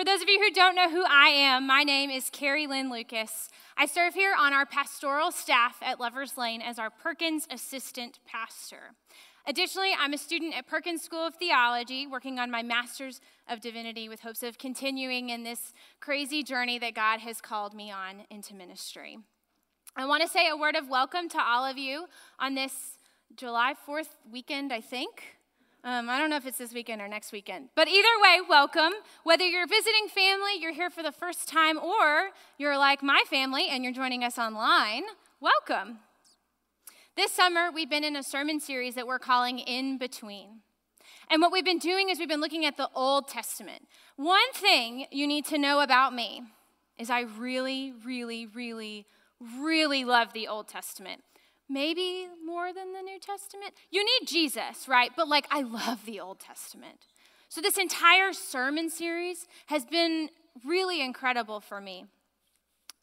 For those of you who don't know who I am, my name is Carrie Lynn Lucas. I serve here on our pastoral staff at Lovers Lane as our Perkins Assistant Pastor. Additionally, I'm a student at Perkins School of Theology, working on my Master's of Divinity with hopes of continuing in this crazy journey that God has called me on into ministry. I want to say a word of welcome to all of you on this July 4th weekend, I think. Um, I don't know if it's this weekend or next weekend. But either way, welcome. Whether you're visiting family, you're here for the first time, or you're like my family and you're joining us online, welcome. This summer, we've been in a sermon series that we're calling In Between. And what we've been doing is we've been looking at the Old Testament. One thing you need to know about me is I really, really, really, really love the Old Testament maybe more than the New Testament. You need Jesus, right? But like, I love the Old Testament. So, this entire sermon series has been really incredible for me.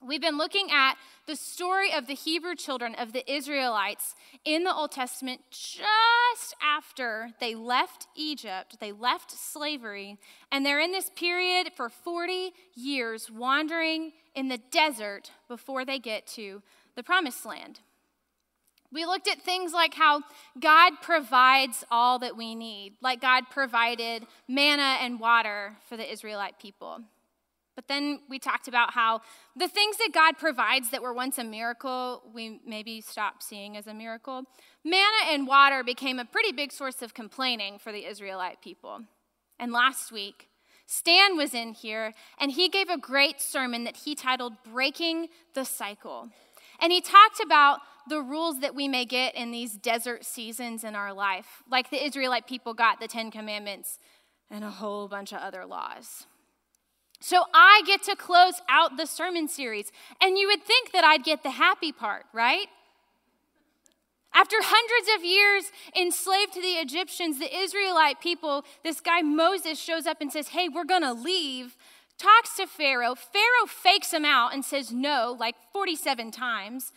We've been looking at the story of the Hebrew children of the Israelites in the Old Testament just after they left Egypt, they left slavery, and they're in this period for 40 years wandering in the desert before they get to the promised land. We looked at things like how God provides all that we need, like God provided manna and water for the Israelite people. But then we talked about how the things that God provides that were once a miracle, we maybe stopped seeing as a miracle. Manna and water became a pretty big source of complaining for the Israelite people. And last week, Stan was in here and he gave a great sermon that he titled Breaking the Cycle. And he talked about the rules that we may get in these desert seasons in our life, like the Israelite people got the Ten Commandments and a whole bunch of other laws. So I get to close out the sermon series, and you would think that I'd get the happy part, right? After hundreds of years enslaved to the Egyptians, the Israelite people, this guy Moses shows up and says, Hey, we're gonna leave. Talks to Pharaoh. Pharaoh fakes him out and says no, like 47 times.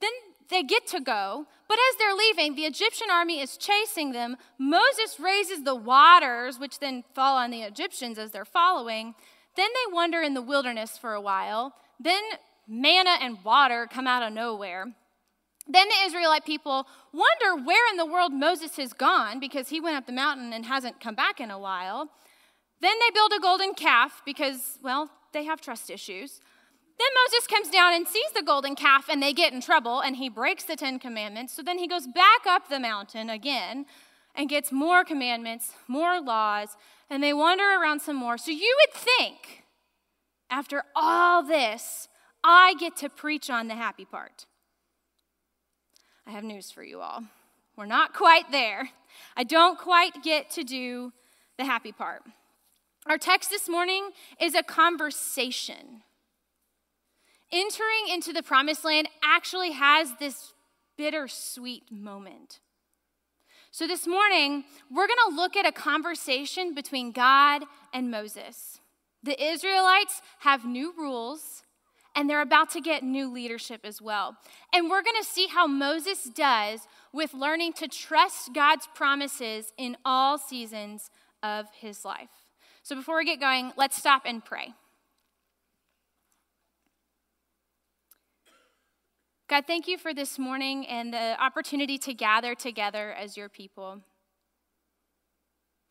Then they get to go, but as they're leaving, the Egyptian army is chasing them. Moses raises the waters, which then fall on the Egyptians as they're following. Then they wander in the wilderness for a while. Then manna and water come out of nowhere. Then the Israelite people wonder where in the world Moses has gone because he went up the mountain and hasn't come back in a while. Then they build a golden calf because, well, they have trust issues. Then Moses comes down and sees the golden calf, and they get in trouble, and he breaks the Ten Commandments. So then he goes back up the mountain again and gets more commandments, more laws, and they wander around some more. So you would think, after all this, I get to preach on the happy part. I have news for you all. We're not quite there. I don't quite get to do the happy part. Our text this morning is a conversation entering into the promised land actually has this bittersweet moment. So, this morning, we're going to look at a conversation between God and Moses. The Israelites have new rules, and they're about to get new leadership as well. And we're going to see how Moses does with learning to trust God's promises in all seasons of his life. So, before we get going, let's stop and pray. God, thank you for this morning and the opportunity to gather together as your people.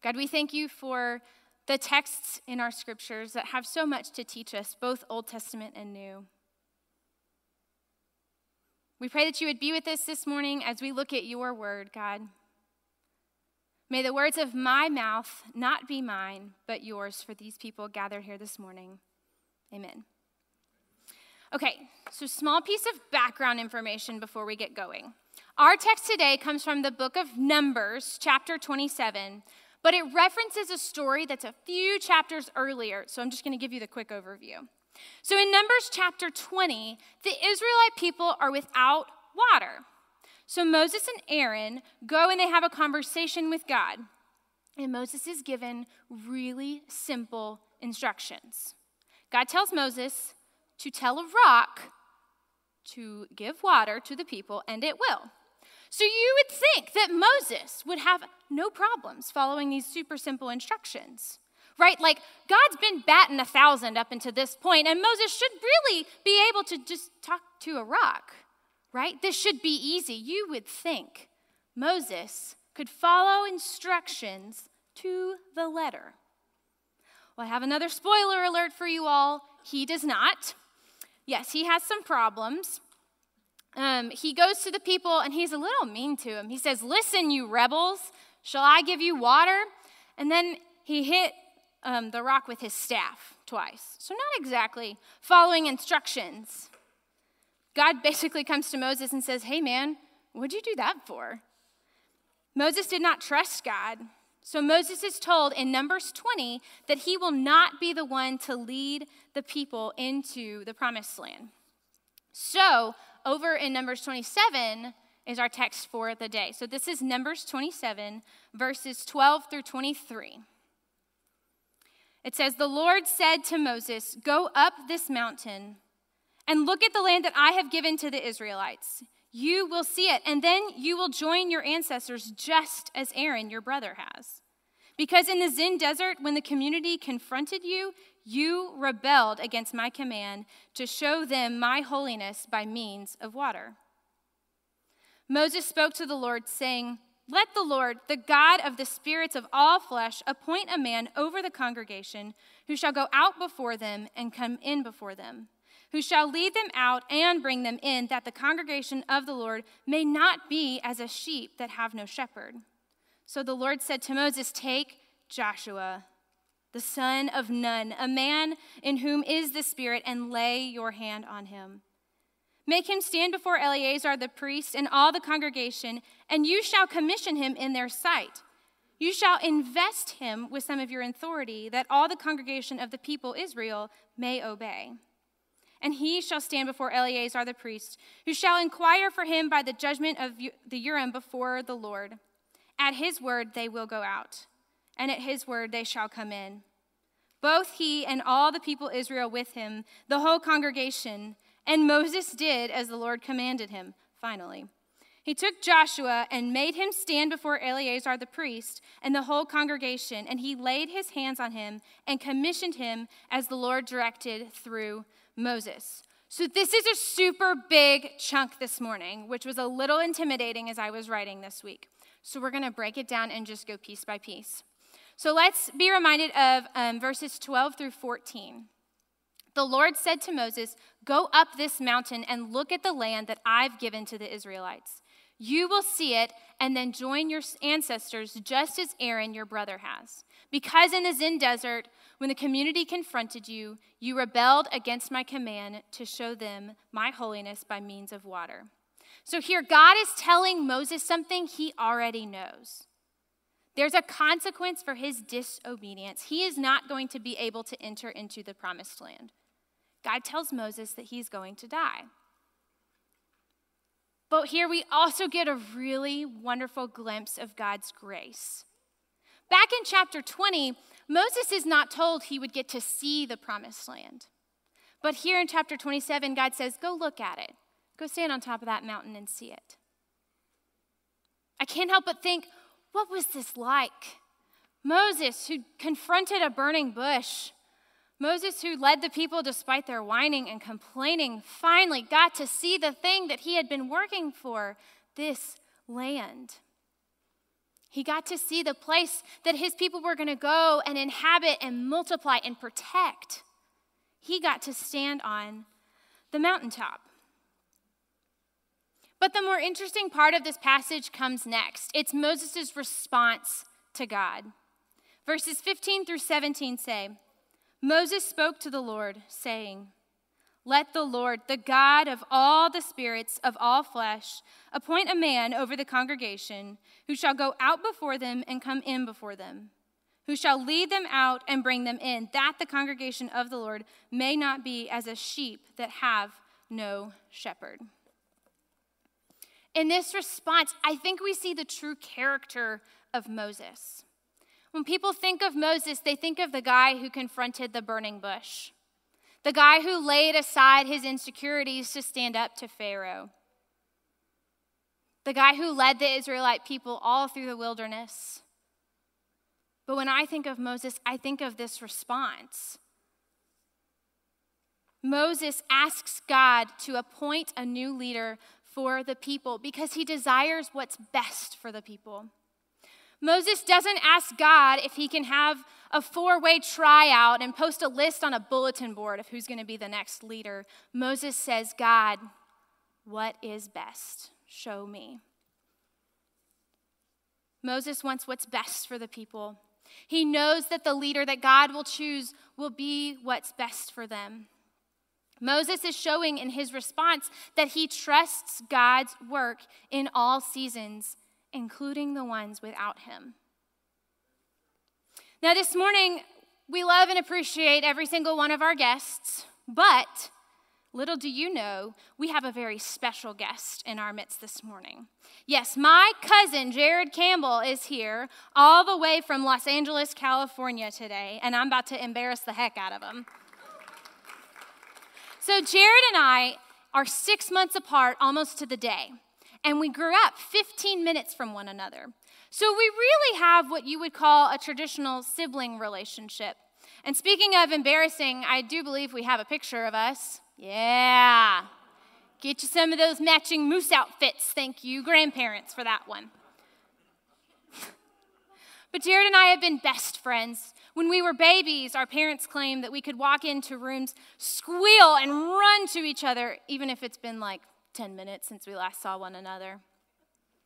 God, we thank you for the texts in our scriptures that have so much to teach us, both Old Testament and New. We pray that you would be with us this morning as we look at your word, God. May the words of my mouth not be mine, but yours for these people gathered here this morning. Amen. Okay, so small piece of background information before we get going. Our text today comes from the book of Numbers, chapter 27, but it references a story that's a few chapters earlier, so I'm just going to give you the quick overview. So in Numbers chapter 20, the Israelite people are without water. So Moses and Aaron go and they have a conversation with God. And Moses is given really simple instructions. God tells Moses, to tell a rock to give water to the people, and it will. So you would think that Moses would have no problems following these super simple instructions. right? Like, God's been batting a thousand up until this point, and Moses should really be able to just talk to a rock, right? This should be easy. You would think Moses could follow instructions to the letter. Well, I have another spoiler alert for you all. He does not. Yes, he has some problems. Um, he goes to the people and he's a little mean to them. He says, Listen, you rebels, shall I give you water? And then he hit um, the rock with his staff twice. So, not exactly following instructions. God basically comes to Moses and says, Hey, man, what'd you do that for? Moses did not trust God. So Moses is told in Numbers 20 that he will not be the one to lead the people into the promised land. So, over in Numbers 27 is our text for the day. So, this is Numbers 27, verses 12 through 23. It says, The Lord said to Moses, Go up this mountain and look at the land that I have given to the Israelites. You will see it, and then you will join your ancestors just as Aaron, your brother, has. Because in the Zin desert, when the community confronted you, you rebelled against my command to show them my holiness by means of water. Moses spoke to the Lord, saying, Let the Lord, the God of the spirits of all flesh, appoint a man over the congregation who shall go out before them and come in before them who shall lead them out and bring them in, that the congregation of the Lord may not be as a sheep that have no shepherd. So the Lord said to Moses, Take Joshua, the son of Nun, a man in whom is the Spirit, and lay your hand on him. Make him stand before Eleazar the priest and all the congregation, and you shall commission him in their sight. You shall invest him with some of your authority, that all the congregation of the people Israel may obey. And he shall stand before Eleazar the priest, who shall inquire for him by the judgment of the Urim before the Lord. At his word they will go out, and at his word they shall come in. Both he and all the people Israel with him, the whole congregation. And Moses did as the Lord commanded him, finally. He took Joshua and made him stand before Eleazar the priest and the whole congregation, and he laid his hands on him and commissioned him as the Lord directed through Moses. So, this is a super big chunk this morning, which was a little intimidating as I was writing this week. So, we're going to break it down and just go piece by piece. So, let's be reminded of um, verses 12 through 14. The Lord said to Moses, Go up this mountain and look at the land that I've given to the Israelites. You will see it and then join your ancestors just as Aaron, your brother, has. Because in the Zin desert, when the community confronted you, you rebelled against my command to show them my holiness by means of water. So here, God is telling Moses something he already knows. There's a consequence for his disobedience. He is not going to be able to enter into the promised land. God tells Moses that he's going to die. But here we also get a really wonderful glimpse of God's grace. Back in chapter 20, Moses is not told he would get to see the promised land. But here in chapter 27, God says, Go look at it. Go stand on top of that mountain and see it. I can't help but think, what was this like? Moses, who confronted a burning bush, Moses, who led the people despite their whining and complaining, finally got to see the thing that he had been working for this land. He got to see the place that his people were going to go and inhabit and multiply and protect. He got to stand on the mountaintop. But the more interesting part of this passage comes next. It's Moses' response to God. Verses 15 through 17 say Moses spoke to the Lord, saying, let the Lord, the God of all the spirits of all flesh, appoint a man over the congregation who shall go out before them and come in before them, who shall lead them out and bring them in, that the congregation of the Lord may not be as a sheep that have no shepherd. In this response, I think we see the true character of Moses. When people think of Moses, they think of the guy who confronted the burning bush the guy who laid aside his insecurities to stand up to Pharaoh, the guy who led the Israelite people all through the wilderness. But when I think of Moses, I think of this response. Moses asks God to appoint a new leader for the people because he desires what's best for the people. Moses doesn't ask God if he can have a four way tryout and post a list on a bulletin board of who's going to be the next leader. Moses says, God, what is best? Show me. Moses wants what's best for the people. He knows that the leader that God will choose will be what's best for them. Moses is showing in his response that he trusts God's work in all seasons, including the ones without him. Now, this morning, we love and appreciate every single one of our guests, but little do you know, we have a very special guest in our midst this morning. Yes, my cousin Jared Campbell is here all the way from Los Angeles, California today, and I'm about to embarrass the heck out of him. So, Jared and I are six months apart almost to the day, and we grew up 15 minutes from one another. So, we really have what you would call a traditional sibling relationship. And speaking of embarrassing, I do believe we have a picture of us. Yeah. Get you some of those matching moose outfits. Thank you, grandparents, for that one. but Jared and I have been best friends when we were babies, our parents claimed that we could walk into rooms, squeal, and run to each other, even if it's been like 10 minutes since we last saw one another.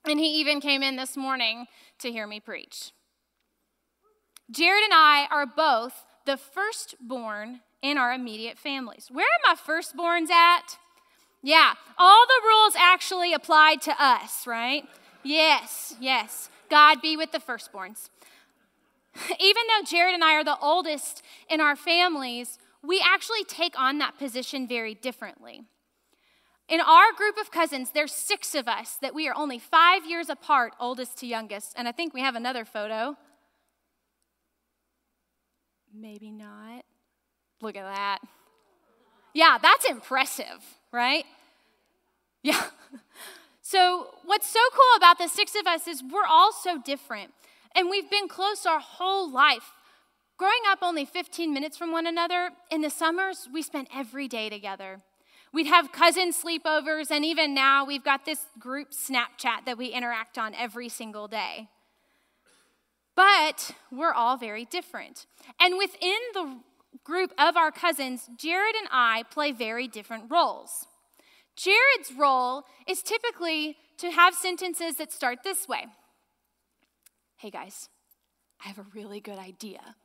And he even came in this morning to hear me preach. Jared and I are both the firstborn in our immediate families. Where are my firstborns at? Yeah, all the rules actually applied to us, right? Yes, yes. God be with the firstborns. Even though Jared and I are the oldest in our families, we actually take on that position very differently. In our group of cousins, there's six of us that we are only five years apart, oldest to youngest. And I think we have another photo. Maybe not. Look at that. Yeah, that's impressive, right? Yeah. So, what's so cool about the six of us is we're all so different. And we've been close our whole life. Growing up only 15 minutes from one another, in the summers, we spent every day together. We'd have cousin sleepovers, and even now we've got this group Snapchat that we interact on every single day. But we're all very different. And within the group of our cousins, Jared and I play very different roles. Jared's role is typically to have sentences that start this way hey guys, I have a really good idea.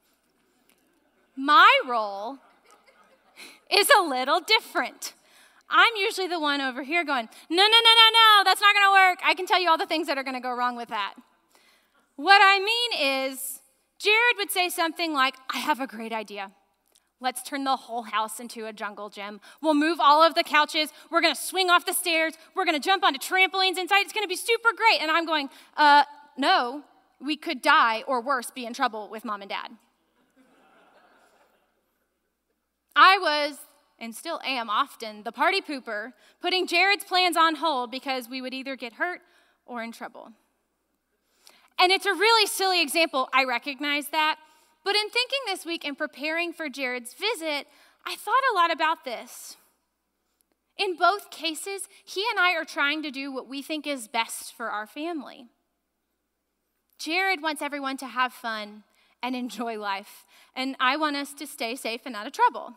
My role is a little different. I'm usually the one over here going, no, no, no, no, no, that's not gonna work. I can tell you all the things that are gonna go wrong with that. What I mean is, Jared would say something like, I have a great idea. Let's turn the whole house into a jungle gym. We'll move all of the couches. We're gonna swing off the stairs. We're gonna jump onto trampolines inside. It's gonna be super great. And I'm going, uh, no, we could die or worse, be in trouble with mom and dad. I was, and still am often, the party pooper, putting Jared's plans on hold because we would either get hurt or in trouble. And it's a really silly example, I recognize that. But in thinking this week and preparing for Jared's visit, I thought a lot about this. In both cases, he and I are trying to do what we think is best for our family. Jared wants everyone to have fun and enjoy life, and I want us to stay safe and out of trouble.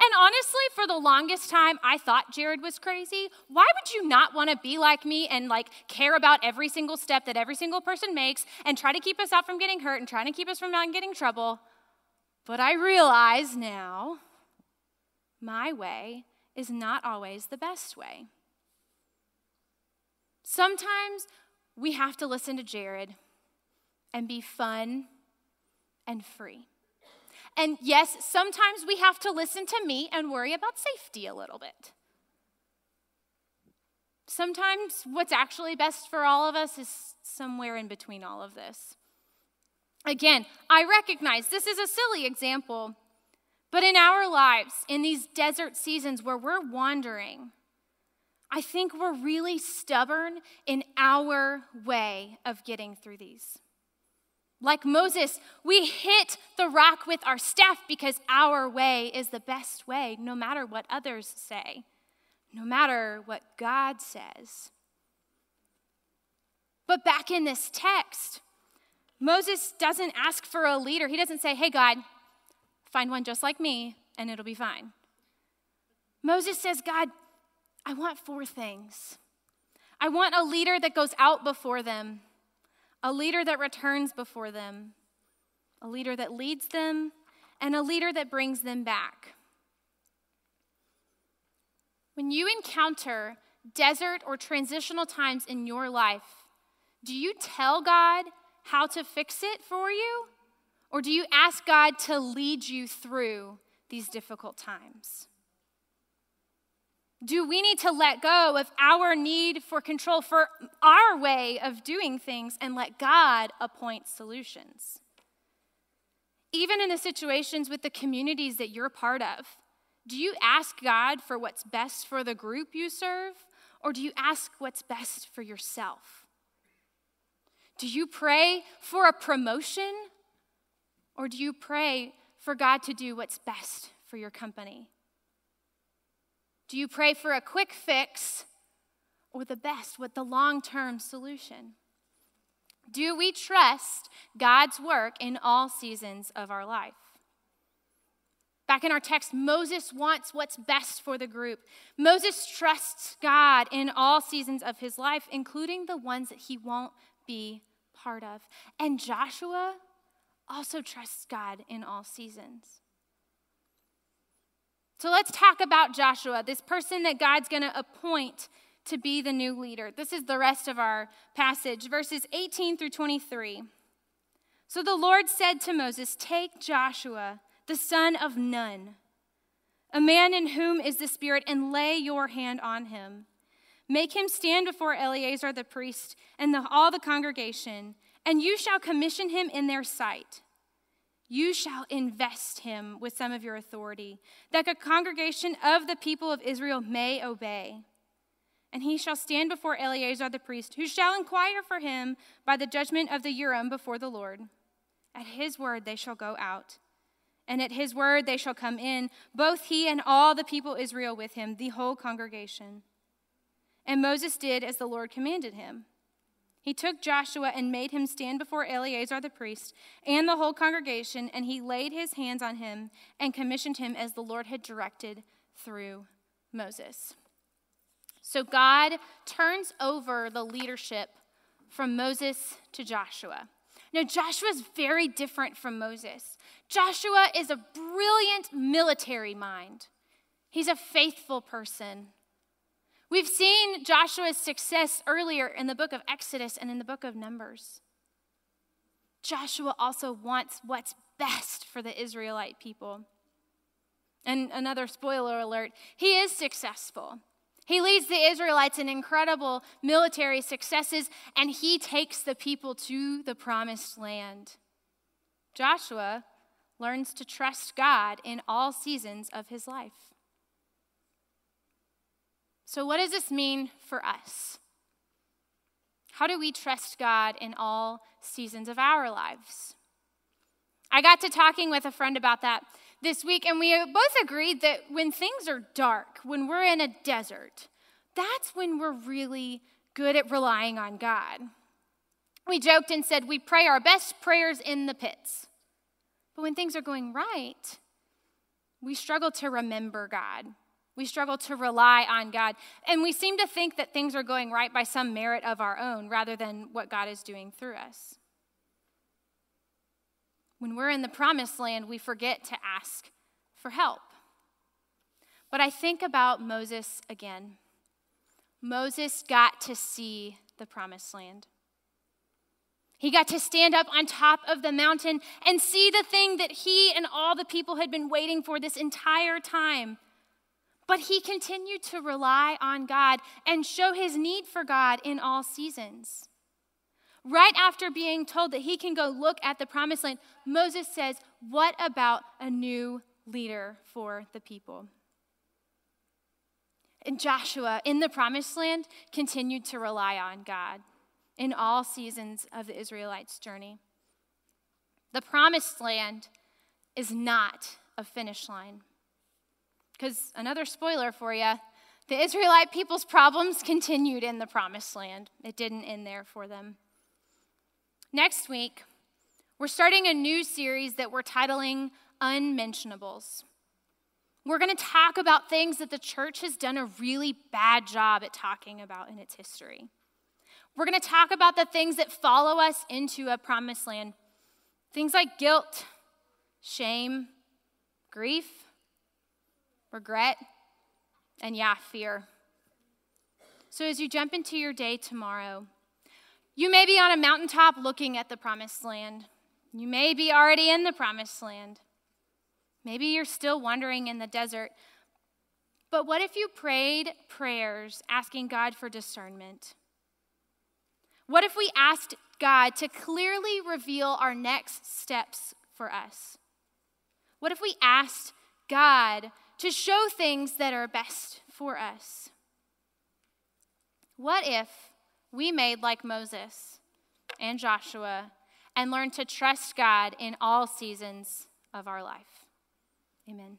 And honestly, for the longest time, I thought Jared was crazy. Why would you not want to be like me and like care about every single step that every single person makes and try to keep us out from getting hurt and trying to keep us from not getting trouble? But I realize now my way is not always the best way. Sometimes we have to listen to Jared and be fun and free. And yes, sometimes we have to listen to me and worry about safety a little bit. Sometimes what's actually best for all of us is somewhere in between all of this. Again, I recognize this is a silly example, but in our lives, in these desert seasons where we're wandering, I think we're really stubborn in our way of getting through these. Like Moses, we hit the rock with our staff because our way is the best way, no matter what others say, no matter what God says. But back in this text, Moses doesn't ask for a leader. He doesn't say, hey, God, find one just like me and it'll be fine. Moses says, God, I want four things. I want a leader that goes out before them a leader that returns before them, a leader that leads them, and a leader that brings them back. When you encounter desert or transitional times in your life, do you tell God how to fix it for you? Or do you ask God to lead you through these difficult times? Do we need to let go of our need for control for our way of doing things and let God appoint solutions? Even in the situations with the communities that you're part of, do you ask God for what's best for the group you serve, or do you ask what's best for yourself? Do you pray for a promotion, or do you pray for God to do what's best for your company? Do you pray for a quick fix or the best, with the long term solution? Do we trust God's work in all seasons of our life? Back in our text, Moses wants what's best for the group. Moses trusts God in all seasons of his life, including the ones that he won't be part of. And Joshua also trusts God in all seasons. So let's talk about Joshua, this person that God's going to appoint to be the new leader. This is the rest of our passage, verses 18 through 23. So the Lord said to Moses, Take Joshua, the son of Nun, a man in whom is the Spirit, and lay your hand on him. Make him stand before Eleazar the priest and the, all the congregation, and you shall commission him in their sight. You shall invest him with some of your authority, that the congregation of the people of Israel may obey. And he shall stand before Eleazar the priest, who shall inquire for him by the judgment of the Urim before the Lord. At his word they shall go out, and at his word they shall come in, both he and all the people Israel with him, the whole congregation. And Moses did as the Lord commanded him. He took Joshua and made him stand before Eleazar the priest and the whole congregation, and he laid his hands on him and commissioned him as the Lord had directed through Moses. So God turns over the leadership from Moses to Joshua. Now, Joshua is very different from Moses. Joshua is a brilliant military mind, he's a faithful person. We've seen Joshua's success earlier in the book of Exodus and in the book of Numbers. Joshua also wants what's best for the Israelite people. And another spoiler alert, he is successful. He leads the Israelites in incredible military successes, and he takes the people to the promised land. Joshua learns to trust God in all seasons of his life. So, what does this mean for us? How do we trust God in all seasons of our lives? I got to talking with a friend about that this week, and we both agreed that when things are dark, when we're in a desert, that's when we're really good at relying on God. We joked and said we pray our best prayers in the pits. But when things are going right, we struggle to remember God. We struggle to rely on God. And we seem to think that things are going right by some merit of our own rather than what God is doing through us. When we're in the promised land, we forget to ask for help. But I think about Moses again. Moses got to see the promised land. He got to stand up on top of the mountain and see the thing that he and all the people had been waiting for this entire time but he continued to rely on God and show his need for God in all seasons. Right after being told that he can go look at the promised land, Moses says, What about a new leader for the people? And Joshua, in the promised land, continued to rely on God in all seasons of the Israelites' journey. The promised land is not a finish line. Because, another spoiler for you, the Israelite people's problems continued in the promised land. It didn't end there for them. Next week, we're starting a new series that we're titling Unmentionables. We're going to talk about things that the church has done a really bad job at talking about in its history. We're going to talk about the things that follow us into a promised land things like guilt, shame, grief, regret, and yeah, fear. So as you jump into your day tomorrow, you may be on a mountaintop looking at the promised land. You may be already in the promised land. Maybe you're still wandering in the desert. But what if you prayed prayers asking God for discernment? What if we asked God to clearly reveal our next steps for us? What if we asked God to show things that are best for us? What if we made like Moses and Joshua and learned to trust God in all seasons of our life? Amen.